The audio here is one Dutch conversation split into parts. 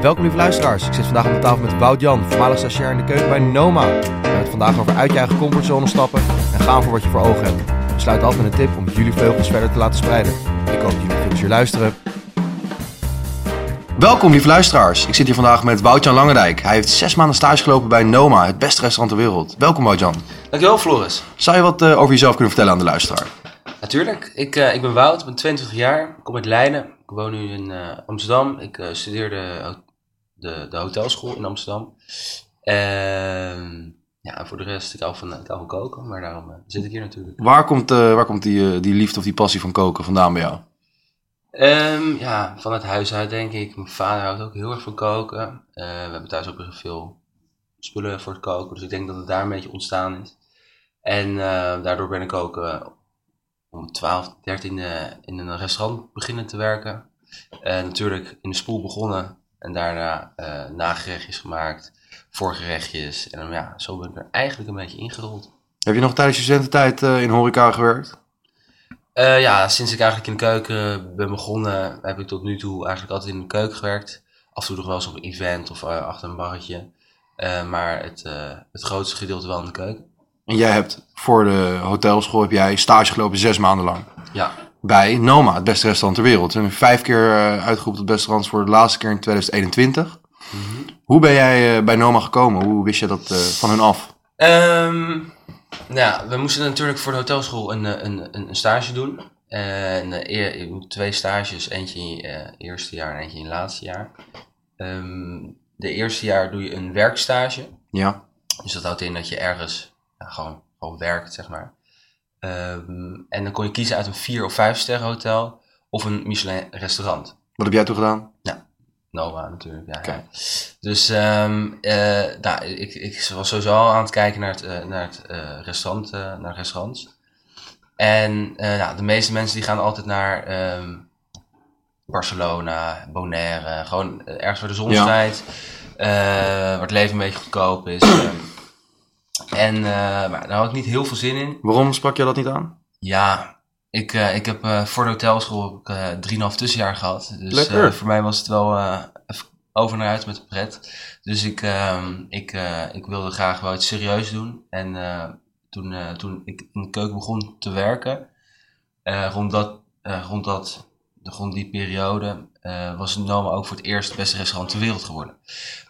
Welkom lieve luisteraars. Ik zit vandaag aan de tafel met Wout Jan, voormalig stagiair in de keuken bij Noma. We hebben het vandaag over uit je eigen comfortzone stappen en gaan voor wat je voor ogen hebt. We sluiten af met een tip om jullie vleugels verder te laten spreiden. Ik hoop dat jullie veel plezier luisteren. Welkom lieve luisteraars. Ik zit hier vandaag met Wout-Jan Langendijk. Hij heeft zes maanden stage gelopen bij Noma, het beste restaurant ter wereld. Welkom Wout-Jan. Dankjewel Floris. Zou je wat eh, over jezelf kunnen vertellen aan de luisteraar? Natuurlijk, ik, eh, ik ben Wout, ik ben 22 jaar, ik kom uit Leiden. Ik woon nu in eh, Amsterdam. Ik eh, studeer de, de, hotelschool in Amsterdam. Ehm, ja, en voor de rest, ik hou van, ik hou van koken, maar daarom eh, zit ik hier natuurlijk. Waar komt, eh, waar komt die, eh, die liefde of die passie van koken vandaan bij jou? Ehm, ja, van het huis uit denk ik. Mijn vader houdt ook heel erg van koken. We hebben thuis ook heel veel spullen voor het koken, dus ik denk dat het daar een beetje ontstaan is. En daardoor ben ik ook om 12, 13 in een restaurant beginnen te werken. Natuurlijk in de spoel begonnen en daarna eh, nagerechtjes gemaakt, voorgerechtjes. En dan, ja, zo ben ik er eigenlijk een beetje ingerold. Heb je nog tijdens je studententijd eh, in horeca gewerkt? Eh, ja, sinds ik eigenlijk in de keuken ben begonnen, heb ik tot nu toe eigenlijk altijd in de keuken gewerkt. Af en toe nog wel eens op een event of achter een barretje. Maar het, het grootste gedeelte wel in de keuken. En jij hebt voor de hotelschool heb jij stage gelopen zes maanden lang. Ja, Bij Noma, het beste restaurant ter wereld. En vijf keer eh, uitgeroepen tot beste restaurant voor de laatste keer in 2021. Hoe ben jij eh, bij Noma gekomen? Hoe wist je dat eh, van hun af? Ehm, nou ja, we moesten natuurlijk voor de hotelschool een, een, een, stage doen. En eh, twee stages, eentje in je eerste jaar en eentje in je laatste jaar. Ehm, de eerste jaar doe je een werkstage. Ja. Dus dat houdt in dat je ergens ja, gewoon, gewoon werkt, zeg maar. Ehm, en dan kon je kiezen uit een vier of vijf sterren hotel of een Michelin restaurant. Wat heb jij toen gedaan? Nova natuurlijk, ja. Ja. Dus ehm, eh, nou, ik, ik was sowieso al aan het kijken naar het, eh, naar het eh, restaurant, naar restaurants. En nou, de meeste mensen die gaan altijd naar ehm, Barcelona, Bonaire, gewoon ergens waar de zon Ja. schijnt, waar het leven een beetje goedkoop is. en eh, maar daar had ik niet heel veel zin in. Waarom sprak je dat niet aan? Ja, ik, eh, ik heb eh, voor de hotelschool heb ik, eh, drieënhalf tussenjaar gehad. Dus voor mij was het wel even over naar uit met de pret. Dus ik, ehm, ik, ik wilde graag wel iets serieus doen. En toen, toen ik in de keuken begon te werken, rond, dat, rond, dat, rond die periode, eh, was Noma ook voor het eerst het beste restaurant ter wereld geworden.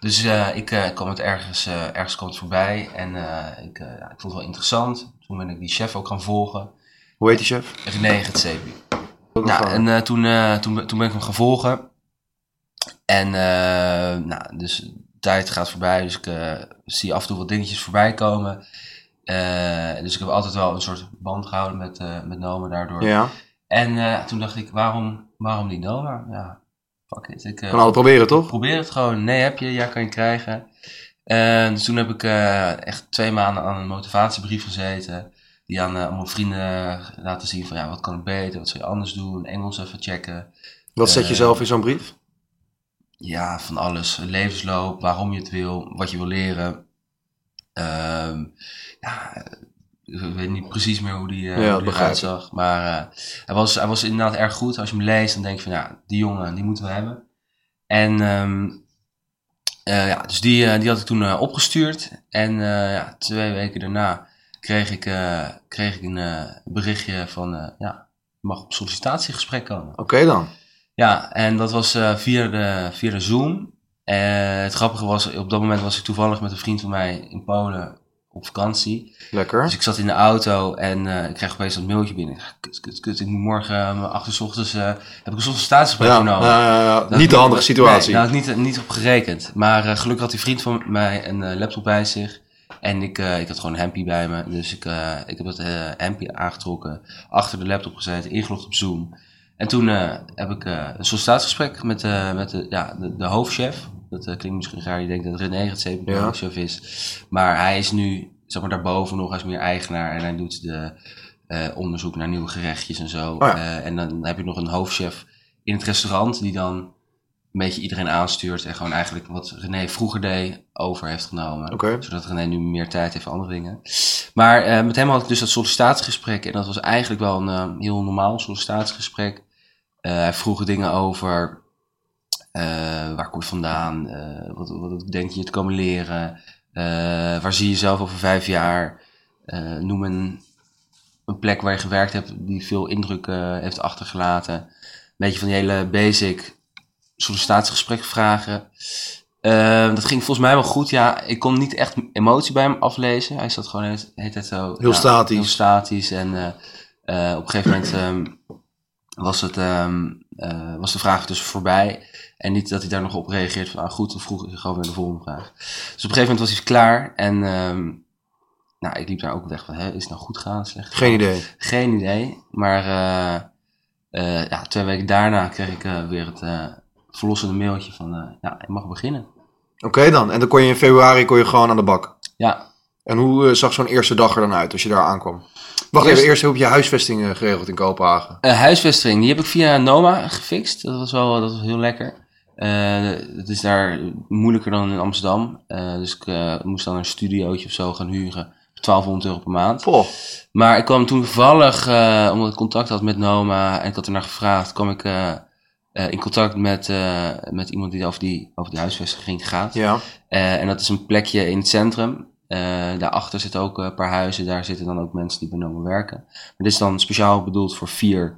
Dus eh, ik eh, kwam het ergens, ergens kwam het voorbij en ik, ik vond het wel interessant. Toen ben ik die chef ook gaan volgen. Hoe heet die chef? René Getsebi. Nou, en toen, toen, toen ben ik hem gaan volgen. En nou, dus de tijd gaat voorbij, dus ik zie af en toe wat dingetjes voorbij komen. Dus ik heb altijd wel een soort band gehouden met, met Noma daardoor. ja, En eh, toen dacht ik, waarom, waarom niet Noma? Ja, fuck it. Ik, eh, kan altijd proberen toch? Probeer het gewoon. Nee, heb je, ja, kan je krijgen. En dus toen heb ik eh, echt twee maanden aan een motivatiebrief gezeten. Die aan eh, allemaal vrienden laten zien van ja, wat kan ik beter, wat zou je anders doen, Engels even checken. Wat zet je Eh, zelf in zo'n brief? Ja, van alles. Levensloop, waarom je het wil, wat je wil leren. Ehm, ja, ik weet niet precies meer hoe die, eh Ja, hoe die begrijp eruit zag. Maar eh, hij, was, hij was inderdaad erg goed. Als je hem leest, dan denk je van ja, die jongen, die moeten we hebben. En ehm, eh, ja, dus die, die had ik toen opgestuurd. En ja, twee weken daarna kreeg ik, kreeg ik een berichtje van ja, je mag op sollicitatiegesprek komen. Oké dan. Ja, en dat was via, de, via de Zoom. Het grappige was, op dat moment was ik toevallig met een vriend van mij in Polen op vakantie. Lekker. Dus ik zat in de auto en eh, ik kreeg opeens dat mailtje binnen. Kut, kut, kut, ik moet morgen eh, om acht uur 's ochtends, eh, heb ik een sollicitatiegesprek Ja, genomen. ja, ja, ja. Dat- niet de handige situatie. Nee, daar had ik niet, niet op gerekend. Maar gelukkig had die vriend van mij een laptop bij zich. En ik, ik had gewoon een hempie bij me. Dus ik, ik heb het eh hempie aangetrokken, achter de laptop gezeten, ingelogd op Zoom. En toen heb ik een sollicitatiegesprek met, met de, ja, de, de hoofdchef. Dat eh, klinkt misschien raar, je denkt dat René het Ja. hoofdchef is. Maar hij is nu, zeg maar, daarboven nog, is meer eigenaar. En hij doet de eh, onderzoek naar nieuwe gerechtjes en zo. ja. Eh, en dan heb je nog een hoofdchef in het restaurant die dan een beetje iedereen aanstuurt en gewoon eigenlijk wat René vroeger deed over heeft genomen. Zodat René nu meer tijd heeft voor andere dingen. Maar met hem had ik dus dat sollicitatiegesprek en dat was eigenlijk wel een heel normaal sollicitatiegesprek. Hij vroeg dingen over waar kom je vandaan? Eh, wat, wat denk je te komen leren? Eh, waar zie je jezelf over vijf jaar? Eh, noem een, een plek waar je gewerkt hebt die veel indruk eh, heeft achtergelaten. Een beetje van die hele basic sollicitatiegesprekvragen. Eh, dat ging volgens mij wel goed. Ja, ik kon niet echt emotie bij hem aflezen. Hij zat gewoon de hele tijd zo... Heel ja, statisch. Heel statisch. En eh, eh, op een gegeven moment ehm, was, het, ehm, eh, was de vraag dus voorbij. En niet dat hij daar nog op reageert van, ah goed, dan vroeg ik gewoon weer de volgende vraag. Dus op een gegeven moment was hij klaar. En ehm, nou, ik liep daar ook weg van, hè, is het nou goed gaan, slecht Geen idee. Geen idee. Maar eh, eh, ja, twee weken daarna kreeg ik eh, weer het verlossende mailtje van, ja, je mag beginnen. Oké dan. En dan kon je in februari kon je gewoon aan de bak. Ja, En hoe zag zo'n eerste dag er dan uit als je daar aankwam? Wacht Eerst- even, eerst heb je huisvesting geregeld in Kopenhagen. Huisvesting, die heb ik via Noma gefixt. Dat was wel dat was heel lekker. Eh, het is daar moeilijker dan in Amsterdam. Eh, dus ik eh, moest dan een studiootje of zo gaan huren. voor 1200 euro per maand. Maar ik kwam toen toevallig, omdat ik contact had met Noma en ik had ernaar gevraagd, kwam ik in contact met, met iemand die over die, over die huisvesting gaat. ja. En dat is een plekje in het centrum. Daarachter zitten ook een paar huizen. Daar zitten dan ook mensen die bij Noma werken. Maar dit is dan speciaal bedoeld voor vier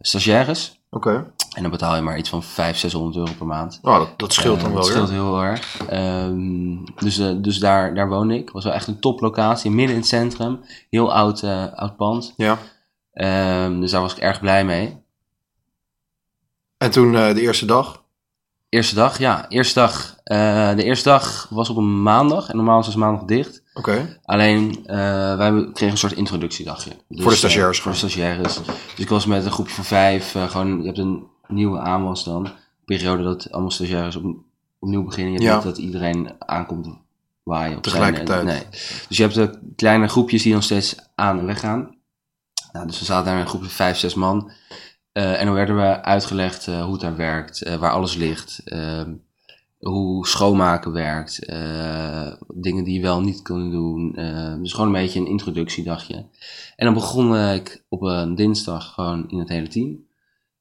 stagiaires. Oké. En dan betaal je maar iets van 500, 600 euro per maand. Nou, dat, dat scheelt Eh, dan wel dat scheelt heel erg. Ehm, dus eh, dus daar, daar woon ik. was wel echt een toplocatie, midden in het centrum. Heel oud, eh, oud pand. Ja. Ehm, dus daar was ik erg blij mee. En toen eh, de eerste dag. Eerste dag, ja. Eerste dag, eh, de eerste dag was op een maandag. En normaal is het maandag dicht. Oké. Alleen, eh, wij kregen een soort introductiedagje. Dus, Voor de stagiaires eh, voor de stagiaires. Dus ik was met een groepje van vijf. eh, gewoon, je hebt een nieuwe aanwas dan. Periode dat allemaal stagiaires op, opnieuw beginnen. Je hebt Ja. niet dat iedereen aankomt waaien. Op zijn- Tegelijkertijd. Nee. Dus je hebt de kleine groepjes die dan steeds aan en weg gaan. Nou, dus we zaten daar in een groepje van vijf, zes man. Eh, en dan werden we uitgelegd hoe het daar werkt, eh, waar alles ligt. Hoe schoonmaken werkt, eh, dingen die je wel niet kunt doen. eh, dus gewoon een beetje een introductiedagje. En dan begon ik op een dinsdag gewoon in het hele team.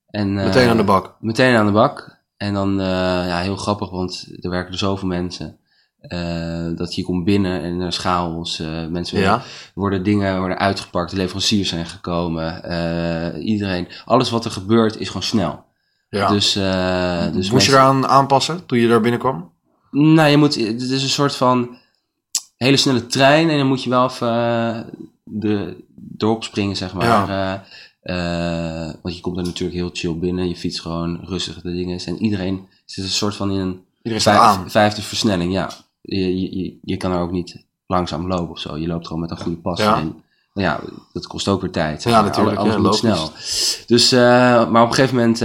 En, eh, Meteen aan de bak. Meteen aan de bak. En dan, ja, heel grappig, want er werken er zoveel mensen. dat je komt binnen en er eh, mensen Ja. worden dingen worden uitgepakt, de leveranciers zijn gekomen. iedereen, alles wat er gebeurt is gewoon snel. Ja. Dus, eh, dus Moest je daaraan aanpassen toen je daar binnenkwam? nou, je moet, het is een soort van hele snelle trein en dan moet je wel even eh, de, erop springen, zeg maar. Eh, want je komt er natuurlijk heel chill binnen, je fietst gewoon rustig de dingen. En iedereen zit een soort van in een vijf- vijfde versnelling, ja. Je, je, je, kan er ook niet langzaam lopen of zo. Je loopt gewoon met een goede pas Ja. Maar ja, dat kost ook weer tijd. Ja, natuurlijk, Alles ja, moet snel. Dus, maar op een gegeven moment,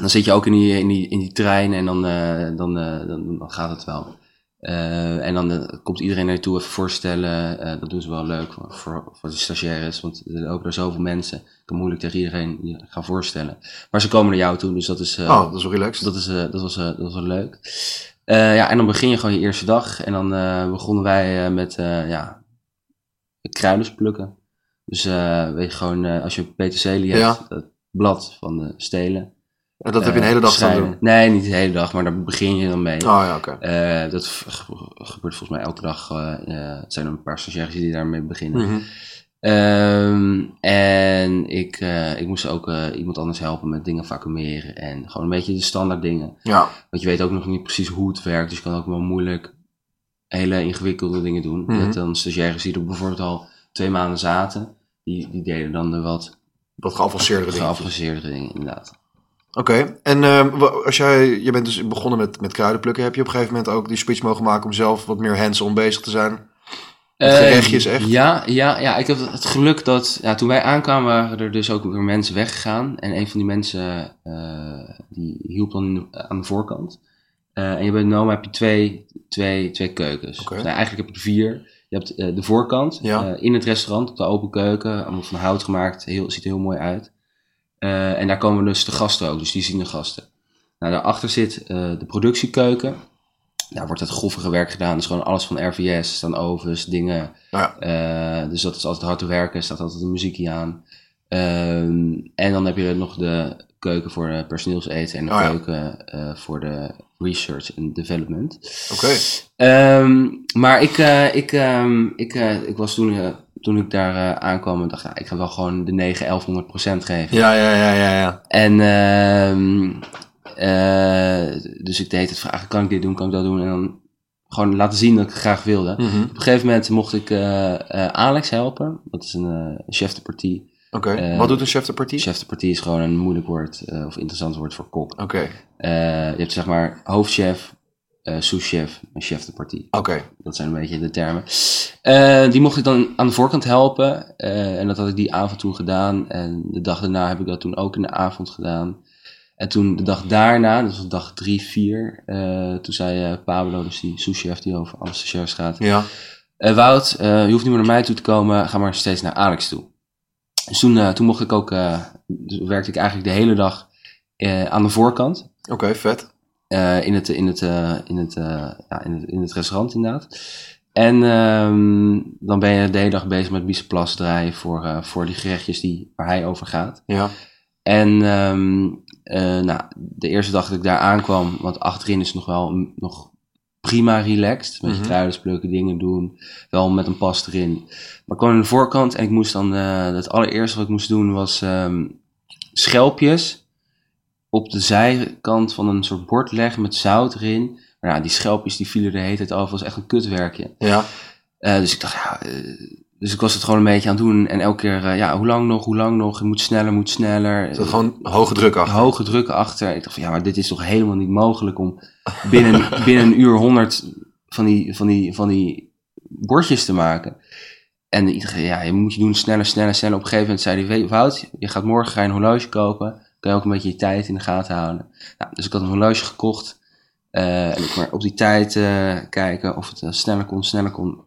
dan zit je ook in die, in die, in die trein en dan, eh, dan, eh, dan, dan gaat het wel. Eh, en dan komt iedereen naar je toe even voorstellen. Dat doen ze wel leuk voor, voor, voor de stagiaires, want er lopen er zoveel mensen. Ik kan moeilijk tegen iedereen je gaan voorstellen. Maar ze komen naar jou toe, dus dat is, Oh, dat is wel relaxed. dat, is, dat, was, dat was wel leuk. Ja, en dan begin je gewoon je eerste dag. En dan begonnen wij met ja, kruiders plukken. Dus weet je gewoon, als je peterselie hebt, Ja. het blad van de stelen. En dat heb je een eh, hele dag staan doen. Nee, niet de hele dag, maar daar begin je dan mee. Oh ja, oké. Eh, dat gebeurt volgens mij elke dag. eh, het zijn er een paar stagiaires die daarmee beginnen. Mhm. Ehm, en ik, ik moest ook iemand anders helpen met dingen vacuumeren. En gewoon een beetje de standaard dingen. Ja, Want je weet ook nog niet precies hoe het werkt. Dus je kan ook wel moeilijk hele ingewikkelde dingen doen. Mhm. Je hebt dan stagiaires die er bijvoorbeeld al twee maanden zaten. Die, die deden dan de wat wat geavanceerdere dingen. geavanceerdere dingen, inderdaad. Oké, en ehm, als jij, je bent dus begonnen met, met kruidenplukken, heb je op een gegeven moment ook die switch mogen maken om zelf wat meer hands-on bezig te zijn? Met Eh, gerechtjes echt? Ja, ja, ja, ik heb het geluk dat ja, toen wij aankwamen waren er dus ook weer mensen weggegaan. En een van die mensen eh, die hielp dan aan de voorkant. Eh, en je bij Noma heb je twee, twee, twee keukens. Nou, eigenlijk heb je er vier. Je hebt de voorkant Ja. in het restaurant, op de open keuken. Allemaal van hout gemaakt, heel, ziet er heel mooi uit. Eh, en daar komen dus de gasten ook, dus die zien de gasten. Nou, daarachter zit eh, de productiekeuken. Daar wordt het groffige werk gedaan. Dus gewoon alles van RVS, staan ovens, dingen. Ja. Eh, dus dat is altijd hard te werken, er staat altijd een muziekje aan. Ehm, en dan heb je nog de keuken voor de personeelseten en de Oh ja. keuken voor de research en development. Oké. Ehm, maar ik, ik, ehm, ik, ik was toen, toen ik daar eh, aankwam dacht, nou, ik ga wel gewoon de 9, 1100 procent geven. Ja, ja, ja, ja, ja. En ehm, eh, dus ik deed het vragen, kan ik dit doen, kan ik dat doen? En dan gewoon laten zien dat ik het graag wilde. Mhm. Op een gegeven moment mocht ik eh, Alex helpen. Dat is een eh, chef de partie. Oké. Wat doet een chef de partie? Chef de partie is gewoon een moeilijk woord eh, of interessant woord voor kok. Oké. Eh, je hebt zeg maar hoofdchef, eh souschef en chef de partie. Oké. Dat zijn een beetje de termen. Eh, die mocht ik dan aan de voorkant helpen. eh, en dat had ik die avond toen gedaan. En de dag daarna heb ik dat toen ook in de avond gedaan. En toen de dag daarna, dat was dag drie, vier. toen zei Pablo, dus die souschef die over alle stagiairs gaat. Ja. Wout, je hoeft niet meer naar mij toe te komen. Ga maar steeds naar Alex toe. Dus toen, toen mocht ik ook, dus werkte ik eigenlijk de hele dag aan de voorkant. Oké, vet. Eh, in, het, in, het, eh, in, het, eh, ja, in, het, in het restaurant inderdaad. En ehm, dan ben je de hele dag bezig met biezenplas draaien voor, voor die gerechtjes die, waar hij over gaat. Ja. En ehm, eh, nou, de eerste dag dat ik daar aankwam, want achterin is nog wel mm, nog prima relaxed. Met kruiden plukken, dingen doen. Wel met een pas erin. Maar ik kwam aan de voorkant en ik moest dan... het allereerste wat ik moest doen was ehm, schelpjes op de zijkant van een soort bord leggen met zout erin. Maar ja, die schelpjes die vielen de hele tijd af. was echt een kutwerkje. Ja. Eh, dus ik dacht, ja, eh, dus ik was het gewoon een beetje aan het doen. En elke keer, eh, ja, hoe lang nog, hoe lang nog? Het moet sneller, moet sneller. Er zat gewoon hoge druk achter. Hoge drukken achter. Ik dacht van, ja, maar dit is toch helemaal niet mogelijk om binnen, binnen een uur honderd van die, van, die, van die bordjes te maken. En iedereen, ja, je moet je doen sneller, sneller, sneller. Op een gegeven moment zei hij, "Weet- Wout, je gaat morgen ga je een horloge kopen. Kan je ook een beetje je tijd in de gaten houden. Nou, dus ik had een horloge gekocht. eh, en ik maar op die tijd eh, kijken of het eh, sneller kon, sneller kon.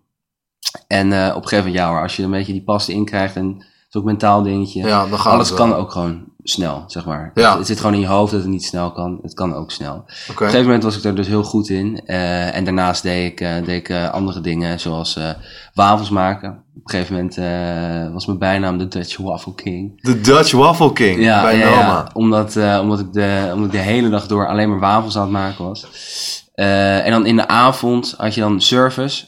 En op een gegeven moment, ja hoor, als je een beetje die pas in krijgt en het is ook een mentaal dingetje. Ja, dan gaat Alles kan ook gewoon snel, zeg maar. Ja. Het zit gewoon in je hoofd dat het niet snel kan. Het kan ook snel. Op een gegeven moment was ik er dus heel goed in. Eh, en daarnaast deed ik, eh, deed ik eh, andere dingen, zoals wafels maken. Op een gegeven moment was mijn bijnaam de Dutch Waffle King. De Dutch Waffle King bij ja, Noma. ja. Omdat, omdat, ik de, omdat ik de hele dag door alleen maar wafels aan het maken was. En dan in de avond had je dan service.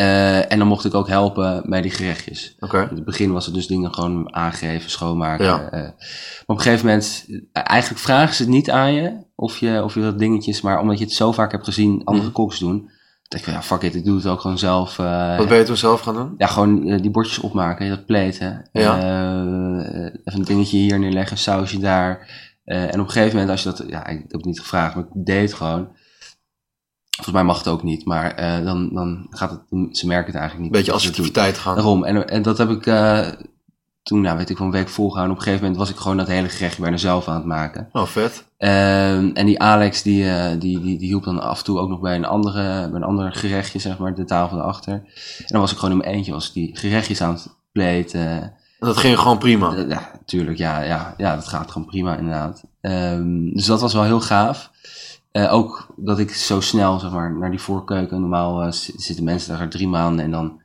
Eh, en dan mocht ik ook helpen bij die gerechtjes. Oké. In het begin was het dus dingen gewoon aangeven, schoonmaken. Ja. eh. maar op een gegeven moment, eh, eigenlijk vragen ze het niet aan je of je, of je dat dingetjes, maar omdat je het zo vaak hebt gezien andere Mhm. koks doen, denk ik ja, fuck it, ik doe het ook gewoon zelf. Wat ben je toen zelf gaan doen? ja, gewoon die bordjes opmaken, dat pleten. Ja. Even een dingetje hier neerleggen, sausje daar. En op een gegeven moment, als je dat, ja, ik heb het niet gevraagd, maar ik deed het gewoon. Volgens mij mag het ook niet, maar eh, dan, dan gaat het, ze merken het eigenlijk niet. beetje assertiviteit gaan. Daarom. En, en dat heb ik eh, toen, nou weet ik, wel een week volgehouden. Op een gegeven moment was ik gewoon dat hele gerechtje bijna zelf aan het maken. Oh, vet. Ehm, en die Alex, die, eh, die, die, die hielp dan af en toe ook nog bij een, andere, bij een ander gerechtje, zeg maar, de tafel daarachter. En dan was ik gewoon in mijn eentje, was ik die gerechtjes aan het pleten. En dat ging gewoon prima. Ja, natuurlijk, ja, ja, ja, dat gaat gewoon prima inderdaad. Ehm, dus dat was wel heel gaaf. Eh, ook dat ik zo snel, zeg maar, naar die voorkeuken. Normaal eh, zitten mensen daar drie maanden en dan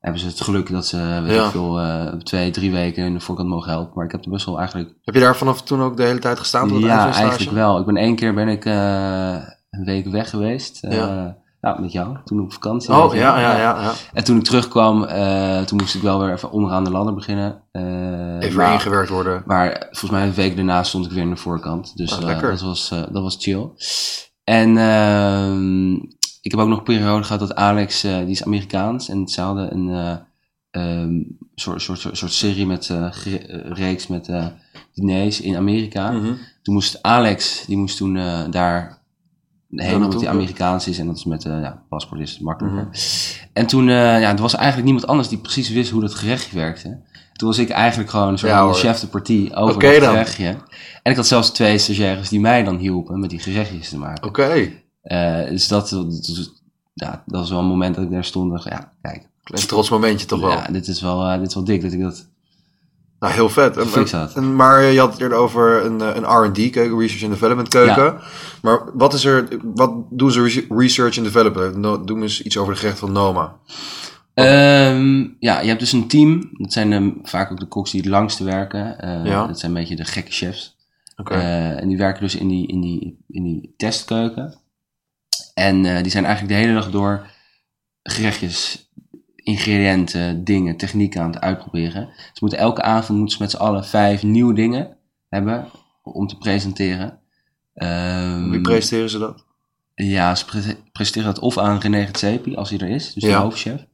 hebben ze het geluk dat ze, weet Ja. ik veel, eh, twee, drie weken in de voorkant mogen helpen. Maar ik heb er best wel eigenlijk... Heb je daar vanaf toen ook de hele tijd gestaan? ja, eigenlijk wel. Ik ben één keer ben ik een week weg geweest. Ja. nou, met jou, toen op vakantie. Oh, ja, ja, ja. ja. En toen ik terugkwam, eh, toen moest ik wel weer even onderaan de ladder beginnen. Eh, Even maar- ingewerkt worden. maar volgens mij een week daarna stond ik weer aan de voorkant. Dus Ah, eh, lekker. dat, was, dat was chill. En ehm, ik heb ook nog een periode gehad dat Alex, die is Amerikaans. En ze hadden een eh, ehm, soort, soort, soort, soort serie met reeks met diners in Amerika. Mhm. Toen moest Alex, die moest toen daar naartoe? hij Amerikaans is. En dat is met eh ja, paspoort is het makkelijker. Mhm. En toen, eh, ja, er was eigenlijk niemand anders die precies wist hoe dat gerechtje werkte. Toen was ik eigenlijk gewoon een soort Ja, chef de partie over het dan. gerechtje. En ik had zelfs twee stagiaires die mij dan hielpen met die gerechtjes te maken. Oké. Eh, dus dat, dat, ja, dat was wel een moment dat ik daar stond en dacht, ja, kijk. Een trots momentje toch wel. Ja, dit is wel, dit is wel dik dat ik dat Nou, heel vet. En- maar je had het eerder over een, eh, een R&D keuken, Research and Development keuken. Maar wat is er, wat doen ze re- Research and Development? No, Doe eens iets over de gerecht van Noma. Ehm, ja, je hebt dus een team. Dat zijn ehm, vaak ook de koks die het langste werken. Eh, Ja. Dat zijn een beetje de gekke chefs. Oké. Eh, en die werken dus in die, in die, in die testkeuken. En eh, die zijn eigenlijk de hele dag door gerechtjes, ingrediënten, dingen, technieken aan het uitproberen. Ze moeten elke avond moeten ze met z'n allen vijf nieuwe dingen hebben om te presenteren. Ehm, Wie presenteren ze dat? ja, ze pre- presenteren dat of aan René Getsepi, als hij er is, dus de hoofdchef.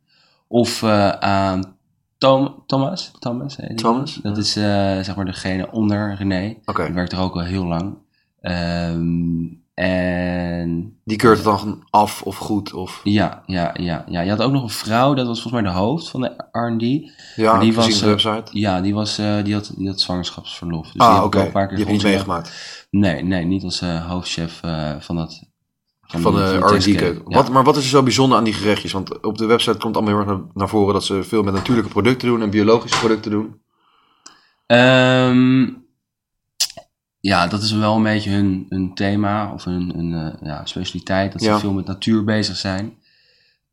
Of eh, aan Tom, Thomas. Thomas. Thomas, Dat ja. is eh, zeg maar degene onder René. Oké. Die werkt er ook al heel lang. Ehm, en Die keurt het dan af of goed of... ja, ja, ja, ja, je had ook nog een vrouw, dat was volgens mij de hoofd van de R&D. Ja, die was, de eh, website. Ja, die, was, eh, die, had, die had zwangerschapsverlof. Dus die ah, oké. keer Die heb je niet meegemaakt. Nee, nee, niet als eh, hoofdchef van dat... Van die- de R&D testkeuken. keuken. Ja. Wat, maar wat is er zo bijzonder aan die gerechtjes? Want op de website komt allemaal heel erg naar, naar voren dat ze veel met natuurlijke producten doen en biologische producten doen. Ehm, ja, dat is wel een beetje hun, hun thema of hun, hun eh, ja, specialiteit. Dat ze Ja. veel met natuur bezig zijn.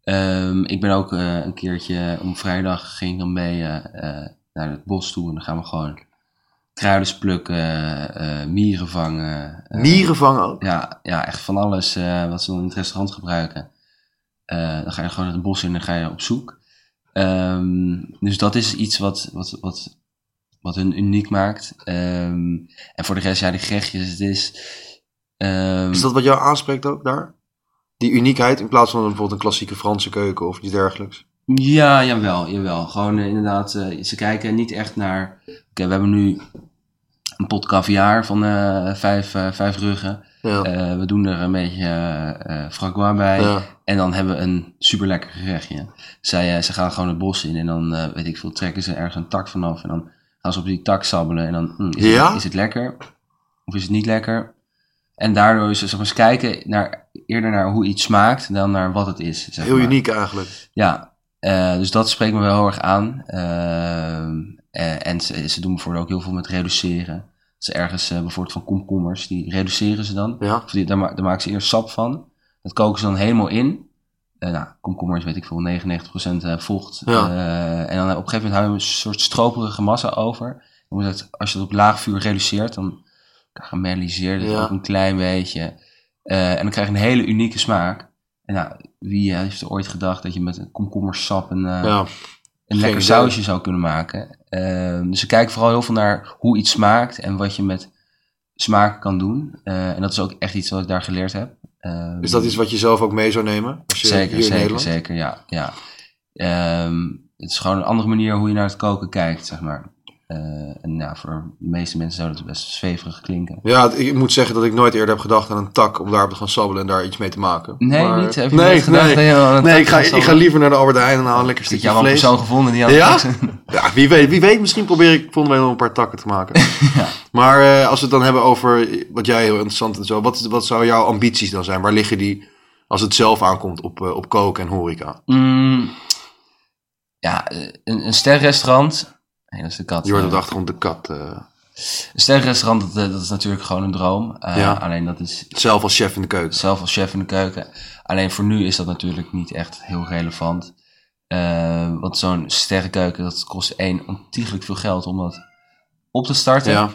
Ehm, ik ben ook eh, een keertje om vrijdag ging ik dan mee eh, naar het bos toe. En dan gaan we gewoon kruiden plukken, mieren vangen. Mieren vangen ook. ja, ja, echt van alles wat ze dan in het restaurant gebruiken. Dan ga je gewoon het bos in en dan ga je op zoek. Ehm, dus dat is iets wat, wat, wat, wat hun uniek maakt. Ehm, en voor de rest, ja, de gerechtjes, het is... ehm, Is dat wat jou aanspreekt ook daar? Die uniekheid in plaats van bijvoorbeeld een klassieke Franse keuken of iets dergelijks. Ja, jawel, jawel. Gewoon eh, inderdaad, eh, ze kijken niet echt naar... Oké, we hebben nu een pot caviar van eh, vijf, vijf ruggen. Ja. We doen er een beetje francois bij. ja. En dan hebben we een super lekker gerechtje. Zij, ze gaan gewoon het bos in en dan, weet ik veel, trekken ze ergens een tak vanaf. En dan gaan ze op die tak sabbelen. En dan, hm, is, Ja? het, is het lekker? Of is het niet lekker? En daardoor is ze zeg maar, eens kijken naar, eerder naar hoe iets smaakt dan naar wat het is. Zeg Heel maar. uniek eigenlijk. Ja, eh, dus dat spreekt me wel heel erg aan. Ehm, eh, en ze, ze doen bijvoorbeeld ook heel veel met reduceren. Ze ergens eh, bijvoorbeeld van komkommers, die reduceren ze dan. Ja. Of die, daar, ma- daar maken ze eerst sap van. Dat koken ze dan helemaal in. Eh nou, komkommers weet ik veel, 99% eh, vocht. Ja. Eh, en dan op een gegeven moment hou je een soort stroperige massa over. Dan moet het, als je het op laag vuur reduceert, dan karamelliseert het Ja. ook een klein beetje. En dan krijg je een hele unieke smaak. En nou, wie heeft er ooit gedacht dat je met een komkommersap een, Ja. een lekker sausje zou kunnen maken. Ehm, dus ze kijken vooral heel veel naar hoe iets smaakt en wat je met smaak kan doen. En dat is ook echt iets wat ik daar geleerd heb. Ehm, Is dat iets wat je zelf ook mee zou nemen? Als je Zeker, hier in zeker, Nederland? zeker, ja. ja. Ehm, het is gewoon een andere manier hoe je naar het koken kijkt, zeg maar. Eh, en ja, voor de meeste mensen zou dat best zweverig klinken. Ja, ik moet zeggen dat ik nooit eerder heb gedacht aan een tak om daarop te gaan sabbelen en daar iets mee te maken. Nee, Maar- niet? Heb je nee, gedacht nee. Nee, ik ga, ik ga liever naar de Albert Heijn en haal een lekker Heb je stukje al een vlees. persoon gevonden die aan Ja? wie weet, wie weet, misschien probeer ik volgende week nog een paar takken te maken. Ja. Maar eh, als we het dan hebben over wat jij heel interessant en zo, wat, wat zou jouw ambities dan zijn? Waar liggen die als het zelf aankomt op, eh, op koken en horeca? Mm, ja, een, een sterrenrestaurant. Nee, dat is de kat. Je hoort op eh. de achtergrond de kat. eh, Een sterrenrestaurant, dat, eh, dat is natuurlijk gewoon een droom. Eh, Ja. Alleen dat is zelf als chef in de keuken. zelf als chef in de keuken. Alleen voor nu is dat natuurlijk niet echt heel relevant. Eh, want zo'n sterrenkeuken, dat kost één ontiegelijk veel geld om dat op te starten. Ja,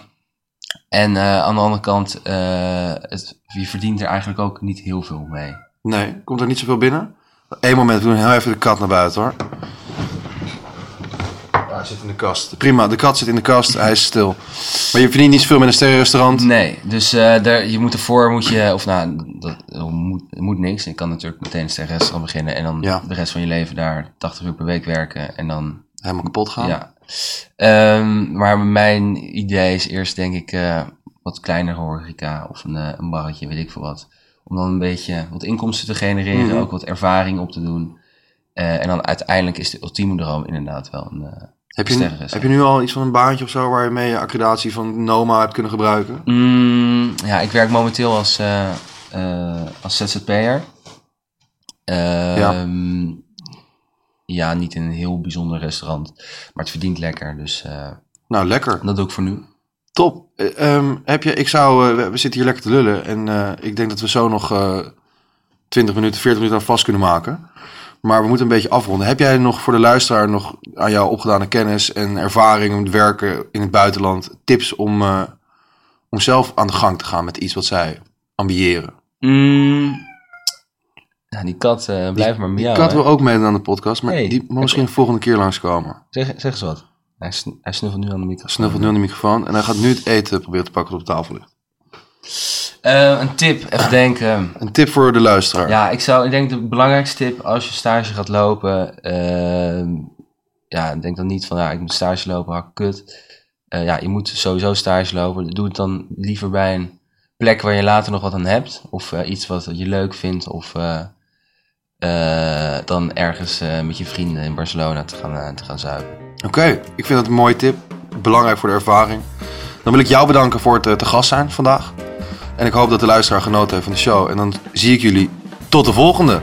En eh, aan de andere kant, eh, het, je verdient er eigenlijk ook niet heel veel mee. nee, komt er niet zoveel binnen? Eén moment, we doen heel even de kat naar buiten hoor. Hij zit in de kast. Prima, de kat zit in de kast, hij is stil. Maar je verdient niet zoveel met een sterrenrestaurant. Nee, dus eh, daar, je moet ervoor, moet je, of nou, dat, moet, het moet niks. Je kan natuurlijk meteen een sterrenrestaurant beginnen en dan Ja. de rest van je leven daar 80 uur per week werken. En dan Helemaal kapot gaan. Ja. Ehm, maar mijn idee is eerst denk ik eh, wat kleinere horeca of een, eh, een barretje, weet ik veel wat. Om dan een beetje wat inkomsten te genereren, Mhm. ook wat ervaring op te doen. Eh, en dan uiteindelijk is de ultieme droom inderdaad wel een eh, Heb je, sterrenrestaurant. heb je nu al iets van een baantje of zo waar je mee je accreditatie van Noma hebt kunnen gebruiken? Mm, ja, ik werk momenteel als, eh eh als ZZP'er. Ehm, ja. niet in een heel bijzonder restaurant, maar het verdient lekker, dus eh, Nou, lekker. dat doe ik voor nu. Top. Eh, ehm, heb je, ik zou, we, we zitten hier lekker te lullen en ik denk dat we zo nog eh 20 minuten, 40 minuten aan vast kunnen maken. Maar we moeten een beetje afronden. Heb jij nog voor de luisteraar nog aan jouw opgedane kennis en ervaring met werken in het buitenland tips om, eh, om zelf aan de gang te gaan met iets wat zij ambiëren? Mm. Ja, die kat eh blijft maar Die miauwen. kat hè? wil ook meedoen aan de podcast, maar Hey, die moet misschien de volgende keer langskomen. Zeg, zeg eens wat. Hij, sn- hij snuffelt nu aan de microfoon. Snuffelt nu aan de microfoon en hij gaat nu het eten proberen te pakken dat op tafel ligt. Eh, een tip, even denken. Een tip voor de luisteraar. Ja, ik zou, ik denk de belangrijkste tip als je stage gaat lopen, ehm, ja, denk dan niet van, ja, ik moet stage lopen, hak kut. Eh, ja, je moet sowieso stage lopen. Doe het dan liever bij een plek waar je later nog wat aan hebt, of eh, iets wat je leuk vindt, of dan ergens met je vrienden in Barcelona te gaan, te gaan zuipen. Oké, ik vind dat een mooie tip. Belangrijk voor de ervaring. Dan wil ik jou bedanken voor het te gast zijn vandaag. En ik hoop dat de luisteraar genoten heeft van de show. En dan zie ik jullie tot de volgende.